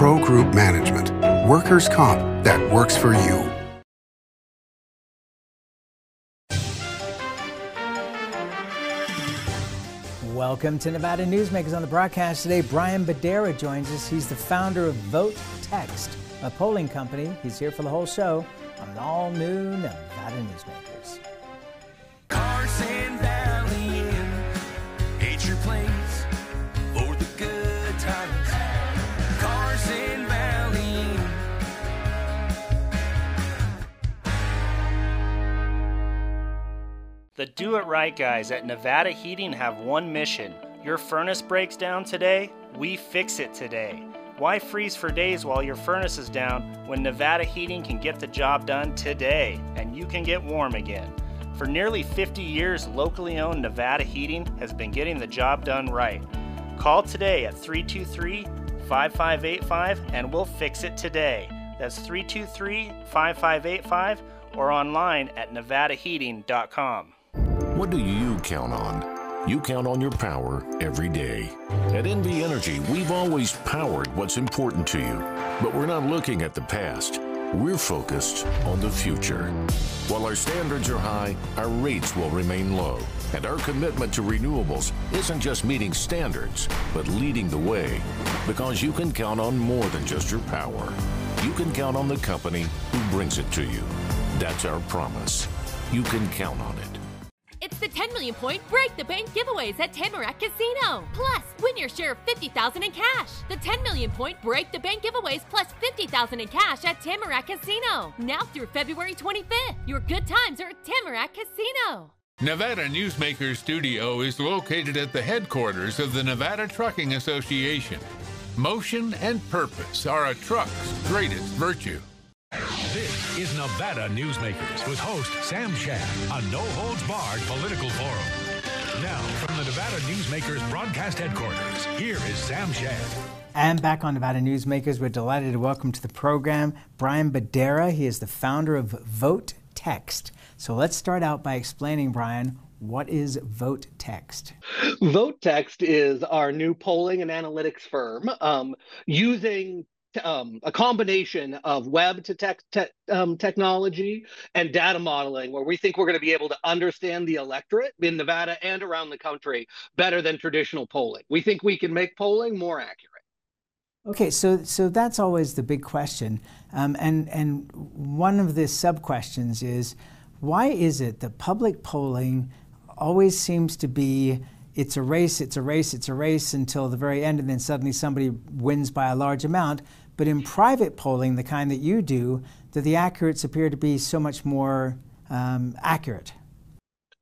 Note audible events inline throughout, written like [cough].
Pro Group Management. Workers' comp that works for you. Welcome to Nevada Newsmakers on the broadcast today. Brian Badera joins us. He's the founder of Vote Text, a polling company. He's here for the whole show on an all new Nevada Newsmakers. Carson The Do It Right guys at Nevada Heating have one mission. Your furnace breaks down today? We fix it today. Why freeze for days while your furnace is down when Nevada Heating can get the job done today and you can get warm again? For nearly 50 years, locally owned Nevada Heating has been getting the job done right. Call today at 323 5585 and we'll fix it today. That's 323 5585 or online at nevadaheating.com. What do you count on? You count on your power every day. At NV Energy, we've always powered what's important to you, but we're not looking at the past. We're focused on the future. While our standards are high, our rates will remain low. And our commitment to renewables isn't just meeting standards, but leading the way. Because you can count on more than just your power. You can count on the company who brings it to you. That's our promise. You can count on it. It's the 10 million point break the bank giveaways at Tamarack Casino. Plus, win your share of 50,000 in cash. The 10 million point break the bank giveaways plus 50,000 in cash at Tamarack Casino. Now through February 25th. Your good times are at Tamarack Casino. Nevada Newsmaker Studio is located at the headquarters of the Nevada Trucking Association. Motion and purpose are a truck's greatest virtue. This is Nevada Newsmakers with host Sam Shad, a no holds barred political forum. Now, from the Nevada Newsmakers broadcast headquarters, here is Sam Shad. And back on Nevada Newsmakers, we're delighted to welcome to the program Brian Badera. He is the founder of Vote Text. So let's start out by explaining, Brian, what is Vote Text? Vote Text is our new polling and analytics firm um, using um, a combination of web to tech te- um, technology and data modeling, where we think we're going to be able to understand the electorate in Nevada and around the country better than traditional polling. We think we can make polling more accurate. Okay, so so that's always the big question, um, and and one of the sub questions is why is it that public polling always seems to be it's a race, it's a race, it's a race until the very end, and then suddenly somebody wins by a large amount. But in private polling, the kind that you do, that the accurates appear to be so much more um, accurate.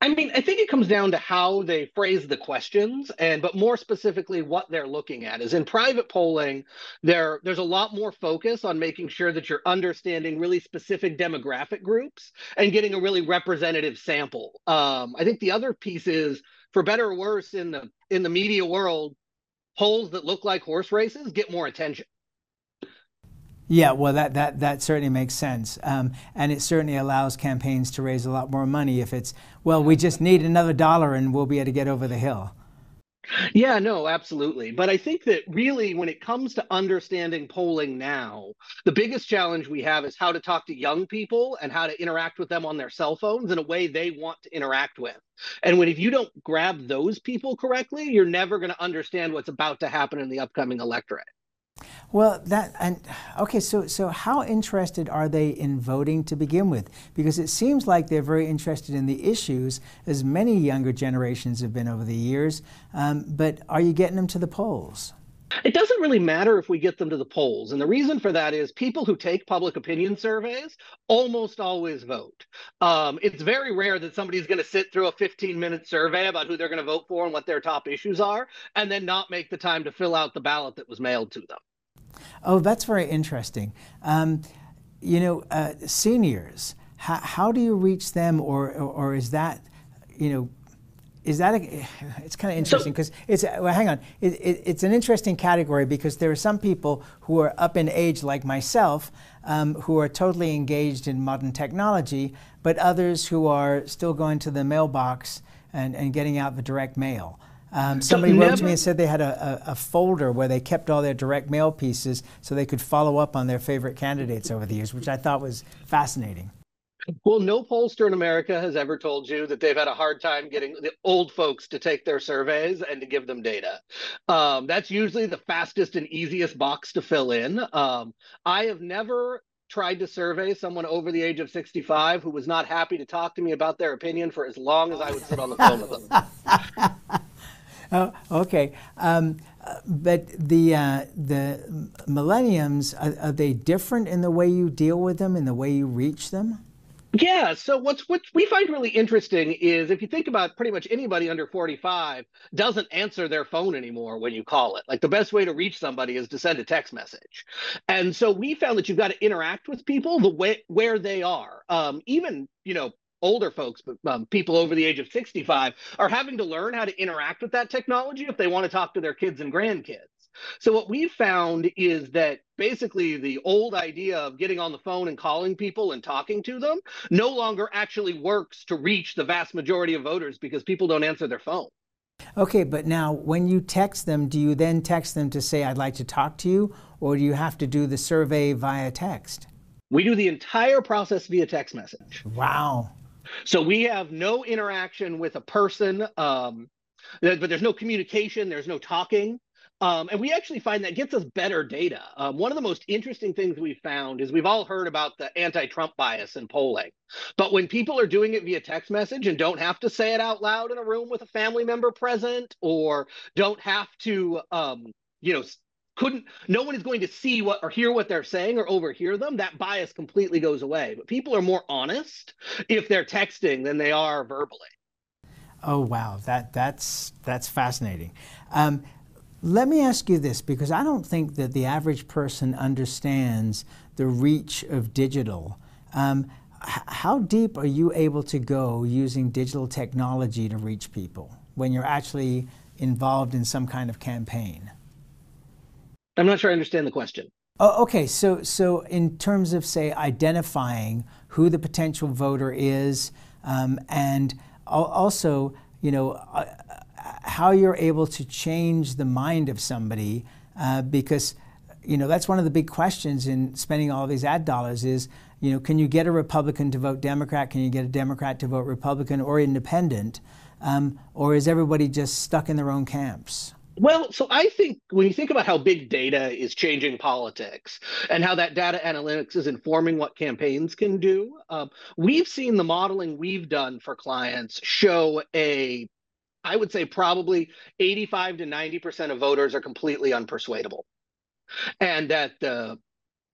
I mean, I think it comes down to how they phrase the questions, and but more specifically, what they're looking at is in private polling. There, there's a lot more focus on making sure that you're understanding really specific demographic groups and getting a really representative sample. Um, I think the other piece is, for better or worse, in the in the media world, polls that look like horse races get more attention. Yeah, well, that, that, that certainly makes sense. Um, and it certainly allows campaigns to raise a lot more money if it's, well, we just need another dollar and we'll be able to get over the hill. Yeah, no, absolutely. But I think that really, when it comes to understanding polling now, the biggest challenge we have is how to talk to young people and how to interact with them on their cell phones in a way they want to interact with. And when if you don't grab those people correctly, you're never going to understand what's about to happen in the upcoming electorate. Well, that and okay. So, so how interested are they in voting to begin with? Because it seems like they're very interested in the issues, as many younger generations have been over the years. Um, but are you getting them to the polls? It doesn't really matter if we get them to the polls. And the reason for that is people who take public opinion surveys almost always vote. Um, it's very rare that somebody's going to sit through a 15 minute survey about who they're going to vote for and what their top issues are, and then not make the time to fill out the ballot that was mailed to them. Oh, that's very interesting. Um, you know, uh, seniors, how, how do you reach them, or, or, or is that, you know, is that a, [laughs] it's kind of interesting because it's well hang on it, it, it's an interesting category because there are some people who are up in age like myself um, who are totally engaged in modern technology but others who are still going to the mailbox and, and getting out the direct mail Um, somebody wrote to me and said they had a, a, a folder where they kept all their direct mail pieces so they could follow up on their favorite candidates over the years, which I thought was fascinating. Well, no pollster in America has ever told you that they've had a hard time getting the old folks to take their surveys and to give them data. Um, that's usually the fastest and easiest box to fill in. Um, I have never tried to survey someone over the age of 65 who was not happy to talk to me about their opinion for as long as I would sit on the phone with them. [laughs] Oh, okay. Um, uh, but the uh, the millenniums are, are they different in the way you deal with them, in the way you reach them? Yeah. So what's what we find really interesting is if you think about pretty much anybody under 45 doesn't answer their phone anymore when you call it. Like the best way to reach somebody is to send a text message. And so we found that you've got to interact with people the way where they are. Um, even, you know, older folks, but um, people over the age of 65 are having to learn how to interact with that technology if they want to talk to their kids and grandkids. So what we've found is that basically the old idea of getting on the phone and calling people and talking to them no longer actually works to reach the vast majority of voters because people don't answer their phone. Okay, but now when you text them, do you then text them to say, I'd like to talk to you, or do you have to do the survey via text? We do the entire process via text message. Wow. So we have no interaction with a person, um, but there's no communication, there's no talking. Um, and we actually find that gets us better data. Um, one of the most interesting things we've found is we've all heard about the anti Trump bias in polling. But when people are doing it via text message and don't have to say it out loud in a room with a family member present or don't have to, um, you know, couldn't no one is going to see what or hear what they're saying or overhear them that bias completely goes away but people are more honest if they're texting than they are verbally Oh wow, that that's that's fascinating. Um, let me ask you this because I don't think that the average person understands the reach of digital. Um, how deep are you able to go using digital technology to reach people when you're actually involved in some kind of campaign? I'm not sure i understand the question Oh, okay. So, so in terms of say identifying who the potential voter is, um, and also, you know, uh, how you're able to change the mind of somebody, uh, because, you know, that's one of the big questions in spending all these ad dollars is, you know, can you get a Republican to vote Democrat? Can you get a Democrat to vote Republican or Independent? Um, or is everybody just stuck in their own camps? Well, so I think when you think about how big data is changing politics and how that data analytics is informing what campaigns can do, um, we've seen the modeling we've done for clients show a, I would say probably 85 to 90% of voters are completely unpersuadable. And that the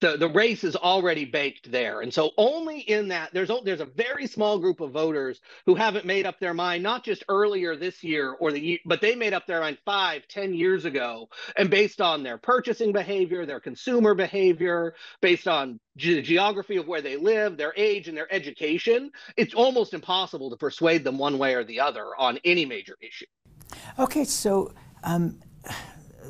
the, the race is already baked there. And so only in that there's there's a very small group of voters who haven't made up their mind, not just earlier this year or the year, but they made up their mind five, ten years ago. And based on their purchasing behavior, their consumer behavior, based on ge- geography of where they live, their age, and their education, it's almost impossible to persuade them one way or the other on any major issue. Okay, so um,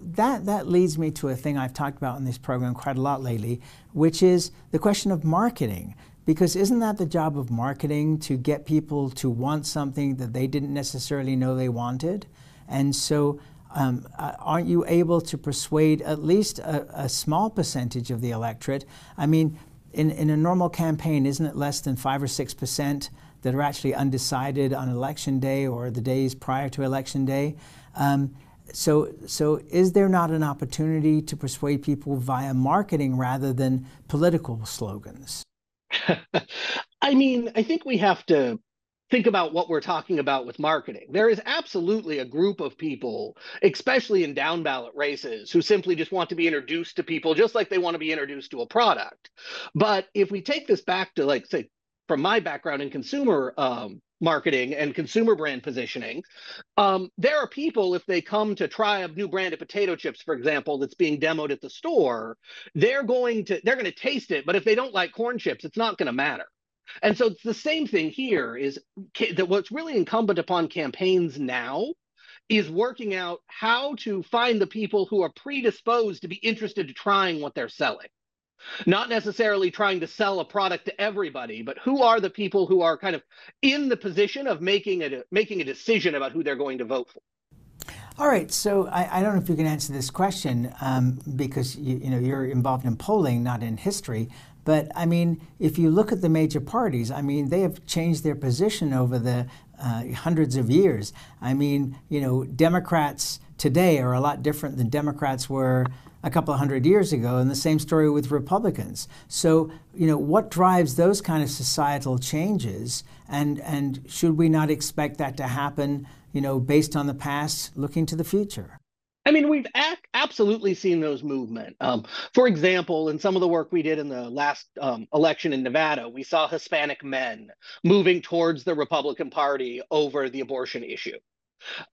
that that leads me to a thing I've talked about in this program quite a lot lately, which is the question of marketing. Because isn't that the job of marketing to get people to want something that they didn't necessarily know they wanted? And so, um, uh, aren't you able to persuade at least a, a small percentage of the electorate? I mean, in, in a normal campaign, isn't it less than five or six percent that are actually undecided on election day or the days prior to election day? Um, so, so is there not an opportunity to persuade people via marketing rather than political slogans? [laughs] I mean, I think we have to think about what we're talking about with marketing. There is absolutely a group of people, especially in down ballot races, who simply just want to be introduced to people just like they want to be introduced to a product. But if we take this back to, like, say, from my background in consumer um, marketing and consumer brand positioning, um, there are people, if they come to try a new brand of potato chips, for example, that's being demoed at the store, they're going to they're going to taste it. But if they don't like corn chips, it's not going to matter. And so it's the same thing here is that what's really incumbent upon campaigns now is working out how to find the people who are predisposed to be interested to trying what they're selling. Not necessarily trying to sell a product to everybody, but who are the people who are kind of in the position of making a making a decision about who they're going to vote for. All right, so I, I, don't know if you can answer this question um, because you, you know you're involved in polling, not in history. But I mean, if you look at the major parties, I mean, they have changed their position over the uh, hundreds of years. I mean, you know, Democrats today are a lot different than Democrats were a couple of hundred years ago, and the same story with Republicans. So, you know, what drives those kind of societal changes, and and should we not expect that to happen? You know, based on the past, looking to the future. I mean, we've ac- absolutely seen those movement. Um, for example, in some of the work we did in the last um, election in Nevada, we saw Hispanic men moving towards the Republican Party over the abortion issue.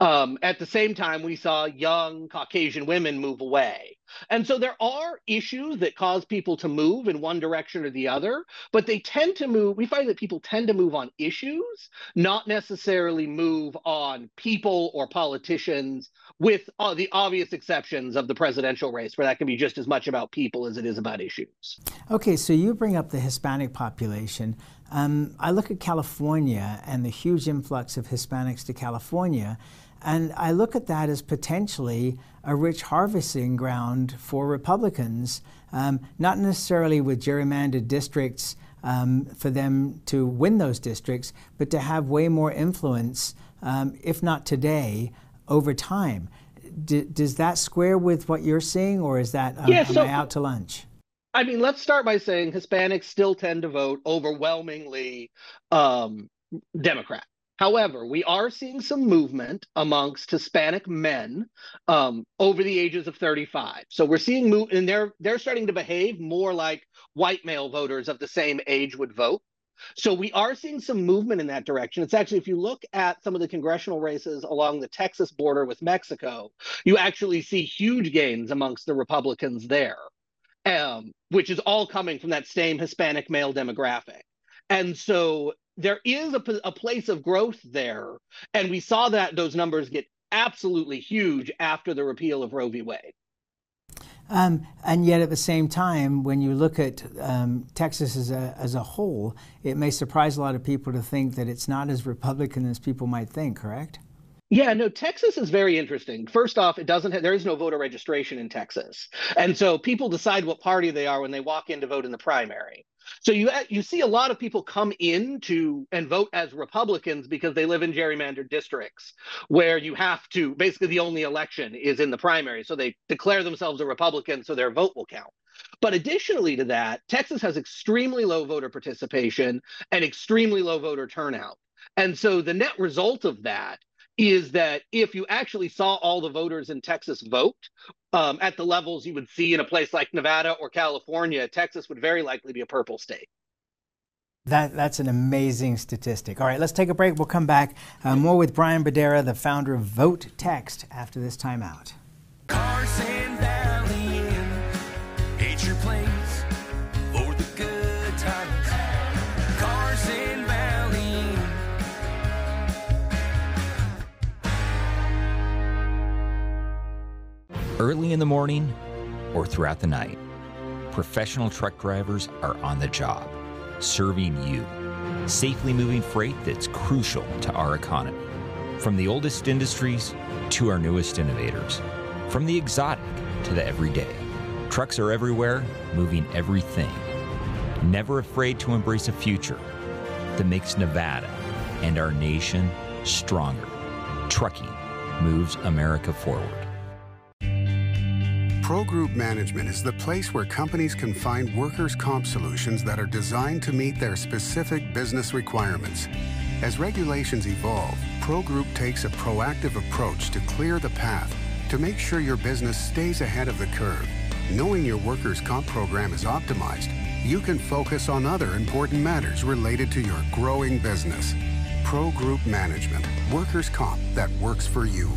Um, at the same time, we saw young Caucasian women move away. And so there are issues that cause people to move in one direction or the other, but they tend to move. We find that people tend to move on issues, not necessarily move on people or politicians, with uh, the obvious exceptions of the presidential race, where that can be just as much about people as it is about issues. Okay, so you bring up the Hispanic population. Um, I look at California and the huge influx of Hispanics to California, and I look at that as potentially a rich harvesting ground for Republicans, um, not necessarily with gerrymandered districts um, for them to win those districts, but to have way more influence, um, if not today, over time. D- does that square with what you're seeing, or is that um, yeah, so, am I out to lunch? I mean, let's start by saying Hispanics still tend to vote overwhelmingly um, Democrat. However, we are seeing some movement amongst Hispanic men um, over the ages of 35. So we're seeing move, and they're they're starting to behave more like white male voters of the same age would vote. So we are seeing some movement in that direction. It's actually, if you look at some of the congressional races along the Texas border with Mexico, you actually see huge gains amongst the Republicans there um, which is all coming from that same Hispanic male demographic. And so there is a, a place of growth there. And we saw that those numbers get absolutely huge after the repeal of Roe v. Wade. Um, and yet, at the same time, when you look at um, Texas as a, as a whole, it may surprise a lot of people to think that it's not as Republican as people might think, correct? Yeah, no, Texas is very interesting. First off, it doesn't have, there is no voter registration in Texas. And so people decide what party they are when they walk in to vote in the primary. So you uh, you see a lot of people come in to and vote as Republicans because they live in gerrymandered districts where you have to basically the only election is in the primary. So they declare themselves a Republican so their vote will count. But additionally to that, Texas has extremely low voter participation and extremely low voter turnout. And so the net result of that is that if you actually saw all the voters in Texas vote um, at the levels you would see in a place like Nevada or California, Texas would very likely be a purple state. That, that's an amazing statistic. All right, let's take a break. We'll come back uh, more with Brian Badera, the founder of Vote Text, after this timeout. Early in the morning or throughout the night, professional truck drivers are on the job, serving you, safely moving freight that's crucial to our economy. From the oldest industries to our newest innovators, from the exotic to the everyday. Trucks are everywhere, moving everything. Never afraid to embrace a future that makes Nevada and our nation stronger. Trucking moves America forward. Pro Group Management is the place where companies can find workers' comp solutions that are designed to meet their specific business requirements. As regulations evolve, Pro Group takes a proactive approach to clear the path to make sure your business stays ahead of the curve. Knowing your workers' comp program is optimized, you can focus on other important matters related to your growing business. Pro Group Management, workers' comp that works for you.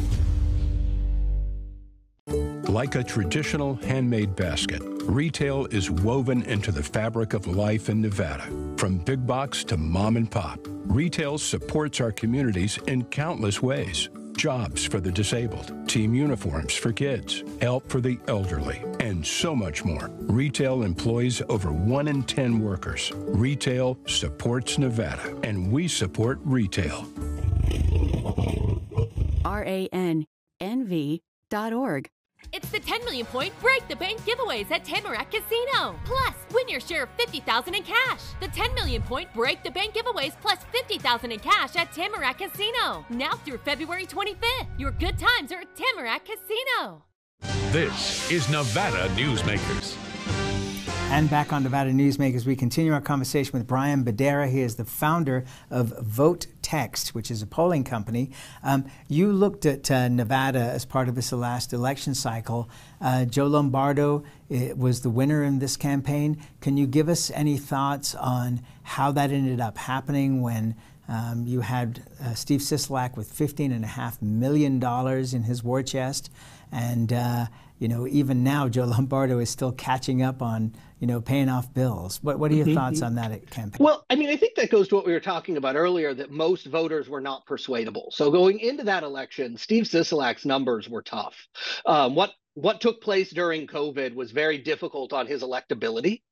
Like a traditional handmade basket, retail is woven into the fabric of life in Nevada. From big box to mom and pop, retail supports our communities in countless ways. Jobs for the disabled, team uniforms for kids, help for the elderly, and so much more. Retail employs over 1 in 10 workers. Retail supports Nevada, and we support retail. R A N nv.org. It's the 10 million point break the bank giveaways at Tamarack Casino. Plus, win your share of 50,000 in cash. The 10 million point break the bank giveaways plus 50,000 in cash at Tamarack Casino. Now through February 25th. Your good times are at Tamarack Casino. This is Nevada Newsmakers. And back on Nevada Newsmakers, we continue our conversation with Brian Badera. He is the founder of Vote Text, which is a polling company. Um, you looked at uh, Nevada as part of this last election cycle. Uh, Joe Lombardo uh, was the winner in this campaign. Can you give us any thoughts on how that ended up happening when um, you had uh, Steve Sisolak with $15.5 million in his war chest? And uh, you know, even now, Joe Lombardo is still catching up on, you know, paying off bills. What What are your mm-hmm. thoughts on that campaign? Well, I mean, I think that goes to what we were talking about earlier that most voters were not persuadable. So going into that election, Steve Sisolak's numbers were tough. Um, what what took place during COVID was very difficult on his electability.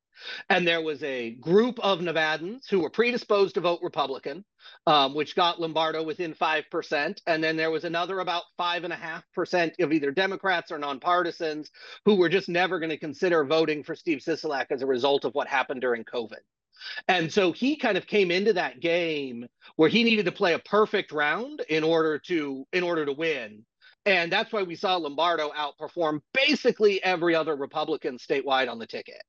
And there was a group of Nevadans who were predisposed to vote Republican, um, which got Lombardo within 5%. And then there was another about 5.5% of either Democrats or nonpartisans who were just never going to consider voting for Steve Sisolak as a result of what happened during COVID. And so he kind of came into that game where he needed to play a perfect round in order to in order to win. And that's why we saw Lombardo outperform basically every other Republican statewide on the ticket.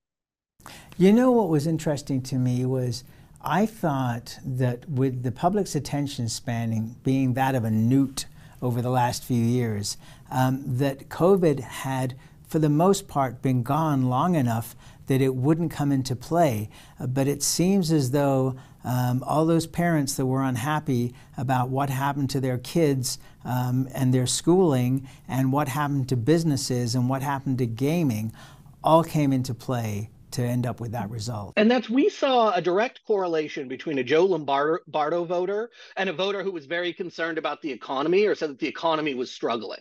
You know what was interesting to me was I thought that with the public's attention spanning being that of a newt over the last few years, um, that COVID had, for the most part, been gone long enough that it wouldn't come into play. Uh, but it seems as though um, all those parents that were unhappy about what happened to their kids um, and their schooling and what happened to businesses and what happened to gaming all came into play to end up with that result. And that's we saw a direct correlation between a Joe Lombardo voter and a voter who was very concerned about the economy or said that the economy was struggling.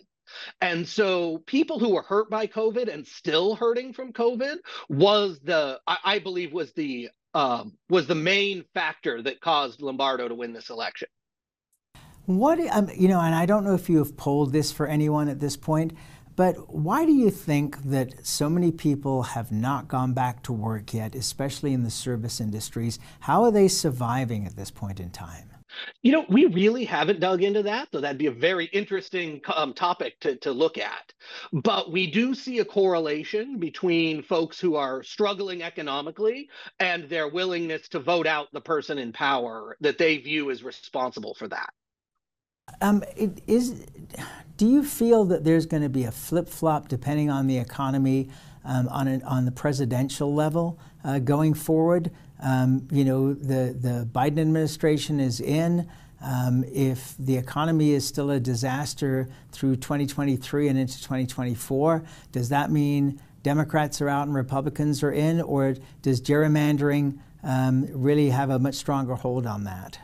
And so people who were hurt by COVID and still hurting from COVID was the I, I believe was the um, was the main factor that caused Lombardo to win this election. What um, you know, and I don't know if you have polled this for anyone at this point, but why do you think that so many people have not gone back to work yet, especially in the service industries? How are they surviving at this point in time? You know, we really haven't dug into that, though that'd be a very interesting um, topic to, to look at. But we do see a correlation between folks who are struggling economically and their willingness to vote out the person in power that they view as responsible for that. Um, it is. Do you feel that there's going to be a flip flop depending on the economy um, on an, on the presidential level uh, going forward? Um, you know, the the Biden administration is in. Um, if the economy is still a disaster through 2023 and into 2024, does that mean Democrats are out and Republicans are in, or does gerrymandering um, really have a much stronger hold on that?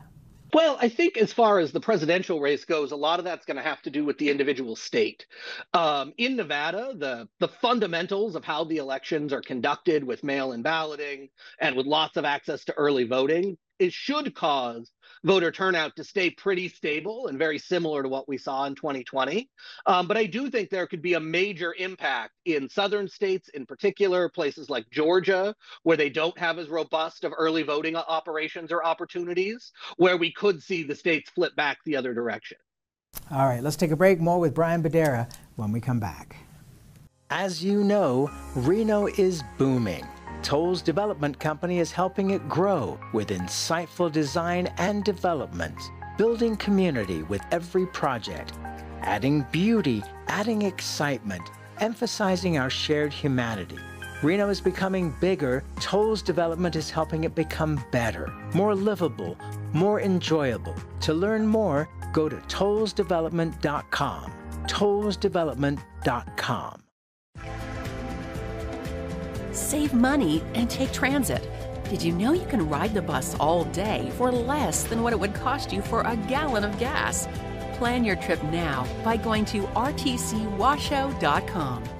Well, I think as far as the presidential race goes, a lot of that's going to have to do with the individual state. Um, in Nevada, the the fundamentals of how the elections are conducted with mail-in balloting and with lots of access to early voting, it should cause voter turnout to stay pretty stable and very similar to what we saw in 2020. Um, but I do think there could be a major impact in southern states, in particular, places like Georgia, where they don't have as robust of early voting operations or opportunities, where we could see the states flip back the other direction. All right, let's take a break. More with Brian Badera when we come back. As you know, Reno is booming. Tolles development company is helping it grow with insightful design and development, building community with every project, adding beauty, adding excitement, emphasizing our shared humanity. Reno is becoming bigger. Tolles development is helping it become better, more livable, more enjoyable. To learn more, go to tollesdevelopment.com. Tollesdevelopment.com. Save money and take transit. Did you know you can ride the bus all day for less than what it would cost you for a gallon of gas? Plan your trip now by going to rtcwashoe.com.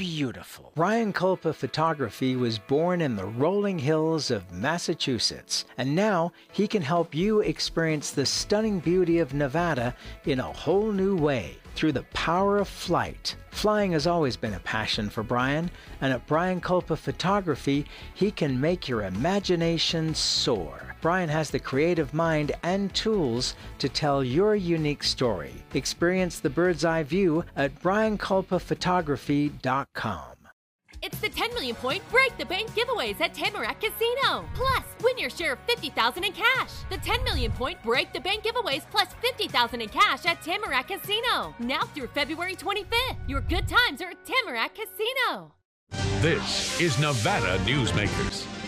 beautiful. Brian Culpa Photography was born in the rolling hills of Massachusetts, and now he can help you experience the stunning beauty of Nevada in a whole new way through the power of flight. Flying has always been a passion for Brian, and at Brian Culpa Photography, he can make your imagination soar. Brian has the creative mind and tools to tell your unique story. Experience the bird's eye view at brianculpaphotography.com. It's the 10 million point break the bank giveaways at Tamarack Casino. Plus, win your share of 50,000 in cash. The 10 million point break the bank giveaways plus 50,000 in cash at Tamarack Casino. Now through February 25th. Your good times are at Tamarack Casino. This is Nevada Newsmakers.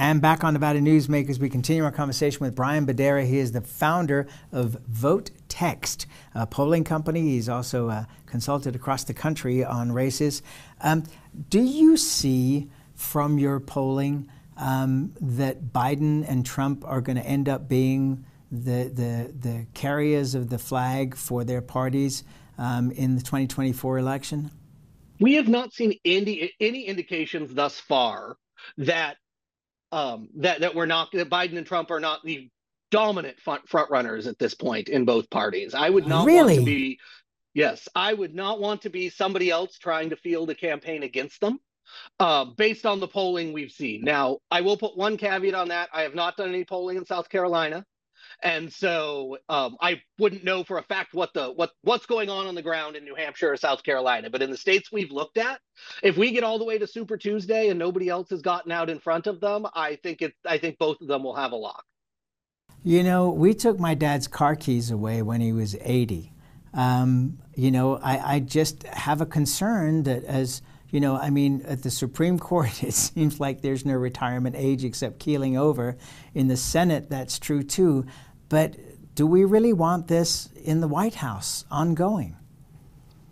And back on Nevada Newsmakers, we continue our conversation with Brian Badera. He is the founder of Vote Text, a polling company. He's also uh, consulted across the country on races. Um, do you see from your polling um, that Biden and Trump are going to end up being the, the, the carriers of the flag for their parties um, in the 2024 election? We have not seen any, any indications thus far that um, that that we're not that Biden and Trump are not the dominant front, front runners at this point in both parties. I would not really? want to be yes, I would not want to be somebody else trying to field a campaign against them. Uh, based on the polling we've seen. Now, I will put one caveat on that. I have not done any polling in South Carolina and so um, I wouldn't know for a fact what the what what's going on on the ground in New Hampshire or South Carolina. But in the states we've looked at, if we get all the way to Super Tuesday and nobody else has gotten out in front of them, I think it I think both of them will have a lock. You know, we took my dad's car keys away when he was 80. Um, you know, I, I just have a concern that as you know, I mean, at the Supreme Court, [laughs] it seems like there's no retirement age except keeling over. In the Senate, that's true too. But do we really want this in the White House ongoing?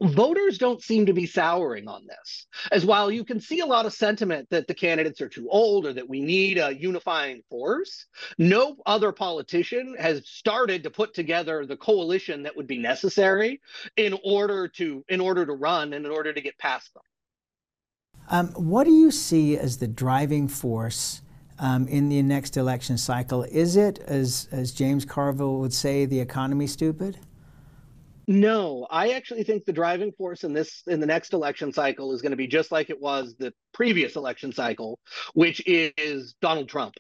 Voters don't seem to be souring on this. As while you can see a lot of sentiment that the candidates are too old or that we need a unifying force, no other politician has started to put together the coalition that would be necessary in order to in order to run and in order to get past them. Um, what do you see as the driving force um, in the next election cycle? Is it, as, as James Carville would say, the economy stupid? No, I actually think the driving force in this in the next election cycle is going to be just like it was the previous election cycle, which is Donald Trump.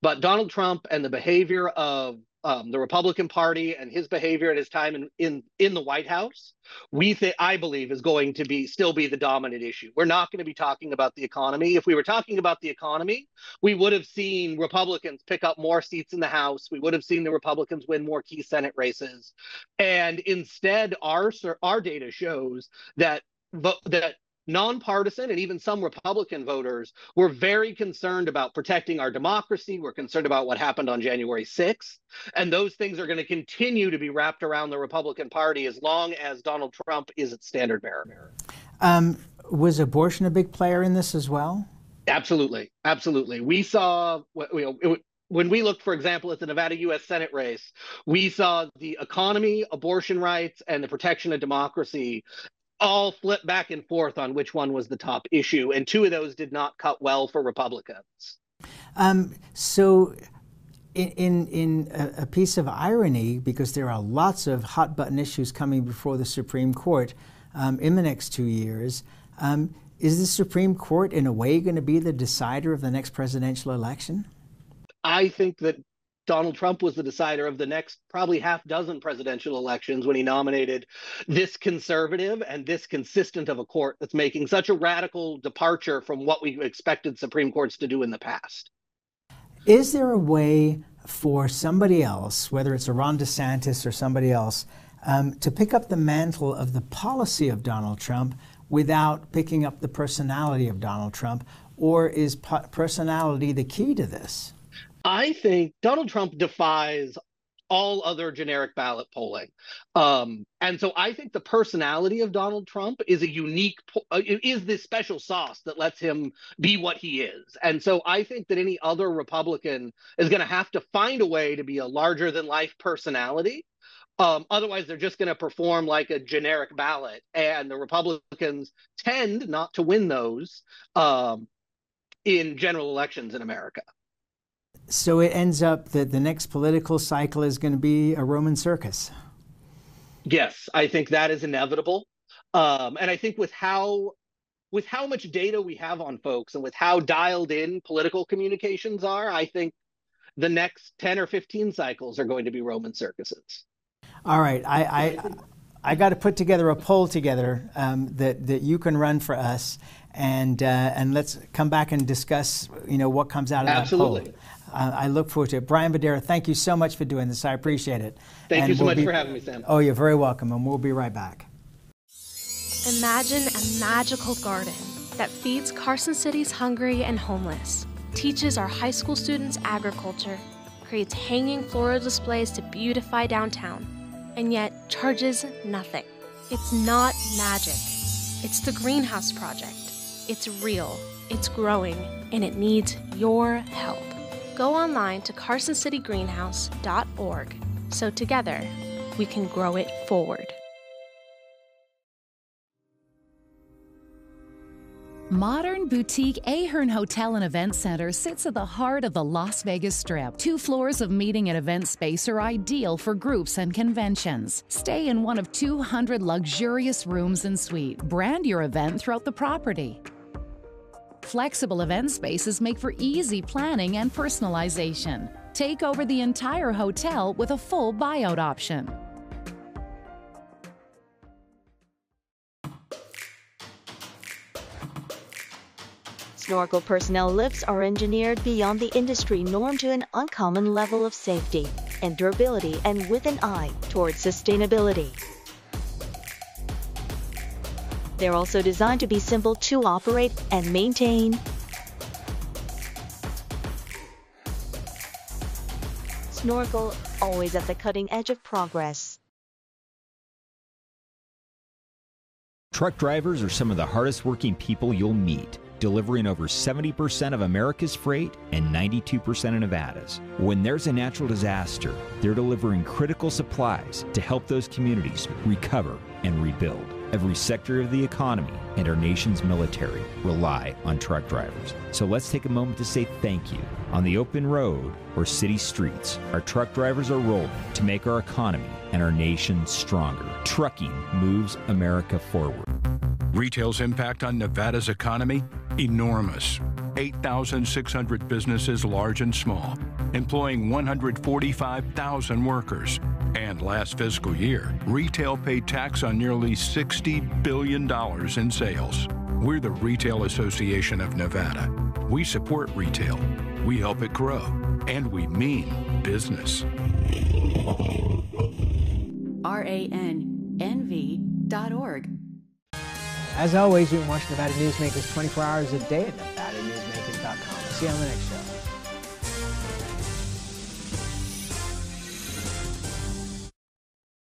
But Donald Trump and the behavior of um, the Republican Party and his behavior at his time in, in in the White House, we think I believe is going to be still be the dominant issue. We're not going to be talking about the economy. If we were talking about the economy, we would have seen Republicans pick up more seats in the House. We would have seen the Republicans win more key Senate races, and instead, our our data shows that that nonpartisan and even some Republican voters were very concerned about protecting our democracy. We're concerned about what happened on January 6th. And those things are going to continue to be wrapped around the Republican Party as long as Donald Trump is its standard bearer. Um, was abortion a big player in this as well? Absolutely. Absolutely. We saw, you know, when we looked, for example, at the Nevada U.S. Senate race, we saw the economy, abortion rights, and the protection of democracy all flip back and forth on which one was the top issue, and two of those did not cut well for Republicans. Um, so, in in, in a, a, piece of irony, because there are lots of hot button issues coming before the Supreme Court um, in the next two years. Um, is the Supreme Court, in a way, going to be the decider of the next presidential election? I think that Donald Trump was the decider of the next probably half dozen presidential elections when he nominated this conservative and this consistent of a court that's making such a radical departure from what we expected Supreme Courts to do in the past. Is there a way for somebody else, whether it's a Ron DeSantis or somebody else, um, to pick up the mantle of the policy of Donald Trump without picking up the personality of Donald Trump? Or is personality the key to this? I think Donald Trump defies all other generic ballot polling. Um, and so I think the personality of Donald Trump is a unique, uh, is this special sauce that lets him be what he is. And so I think that any other Republican is going to have to find a way to be a larger than life personality. Um, otherwise, they're just going to perform like a generic ballot. And the Republicans tend not to win those um, in general elections in America. So it ends up that the next political cycle is going to be a Roman circus. Yes, I think that is inevitable. Um, and I think with how with how much data we have on folks and with how dialed in political communications are, I think the next 10 or 15 cycles are going to be Roman circuses. All right. I, I, I got to put together a poll together um, that, that you can run for us, and, uh, and let's come back and discuss you know, what comes out of Absolutely. that poll. Uh, I look forward to it. Brian Badera, thank you so much for doing this. I appreciate it. Thank and you so we'll much be, for having me, Sam. Oh, you're very welcome, and we'll be right back. Imagine a magical garden that feeds Carson City's hungry and homeless, teaches our high school students agriculture, creates hanging floral displays to beautify downtown, and yet charges nothing. It's not magic. It's the Greenhouse Project. It's real, it's growing, and it needs your help go online to carsoncitygreenhouse.org so together we can grow it forward. Modern boutique Ahern Hotel and Event Center sits at the heart of the Las Vegas Strip. Two floors of meeting and event space are ideal for groups and conventions. Stay in one of 200 luxurious rooms and suites. Brand your event throughout the property. Flexible event spaces make for easy planning and personalization. Take over the entire hotel with a full buyout option. Snorkel personnel lifts are engineered beyond the industry norm to an uncommon level of safety and durability and with an eye towards sustainability. They're also designed to be simple to operate and maintain. Snorkel, always at the cutting edge of progress. Truck drivers are some of the hardest working people you'll meet delivering over 70% of America's freight and 92% of Nevada's. When there's a natural disaster, they're delivering critical supplies to help those communities recover and rebuild. Every sector of the economy and our nation's military rely on truck drivers. So let's take a moment to say thank you. On the open road or city streets, our truck drivers are rolling to make our economy and our nation stronger. Trucking moves America forward. Retail's impact on Nevada's economy? Enormous. 8,600 businesses, large and small, employing 145,000 workers. And last fiscal year, retail paid tax on nearly $60 billion in sales. We're the Retail Association of Nevada. We support retail, we help it grow, and we mean business. RANNV.org. As always, you can watch Nevada Newsmakers 24 hours a day at NevadaNewsmakers.com. See you on the next show.